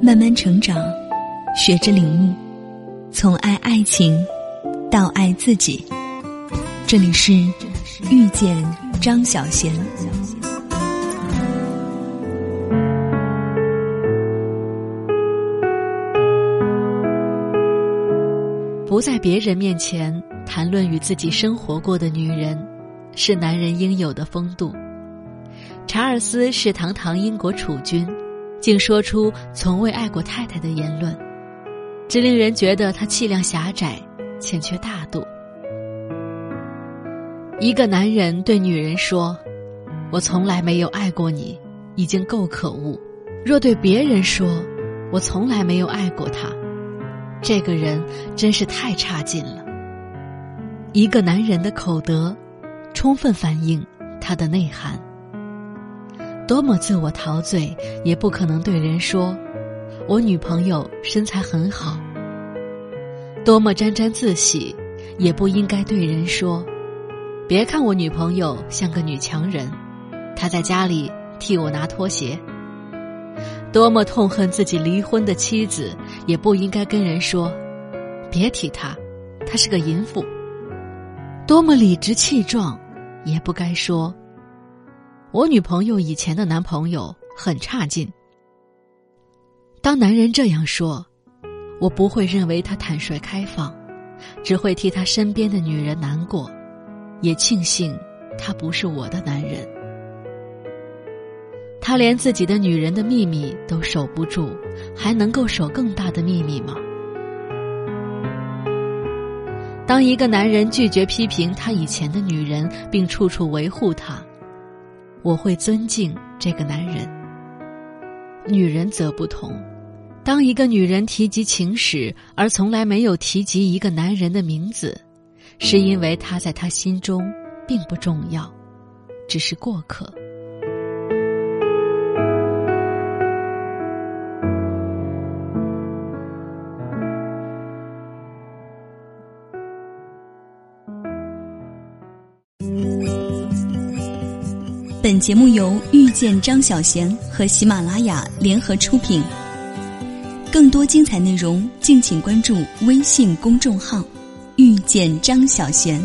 慢慢成长，学着领悟，从爱爱情到爱自己。这里是遇见张小贤。不在别人面前谈论与自己生活过的女人，是男人应有的风度。查尔斯是堂堂英国储君，竟说出从未爱过太太的言论，只令人觉得他气量狭窄，欠缺大度。一个男人对女人说：“我从来没有爱过你”，已经够可恶；若对别人说：“我从来没有爱过他”，这个人真是太差劲了。一个男人的口德，充分反映他的内涵。多么自我陶醉，也不可能对人说：“我女朋友身材很好。”多么沾沾自喜，也不应该对人说：“别看我女朋友像个女强人，她在家里替我拿拖鞋。”多么痛恨自己离婚的妻子，也不应该跟人说：“别提她，她是个淫妇。”多么理直气壮，也不该说：“我女朋友以前的男朋友很差劲。”当男人这样说，我不会认为他坦率开放，只会替他身边的女人难过，也庆幸他不是我的男人。他连自己的女人的秘密都守不住，还能够守更大的秘密吗？当一个男人拒绝批评他以前的女人，并处处维护她，我会尊敬这个男人。女人则不同，当一个女人提及情史，而从来没有提及一个男人的名字，是因为他在她心中并不重要，只是过客。本节目由遇见张小贤和喜马拉雅联合出品。更多精彩内容，敬请关注微信公众号“遇见张小贤”。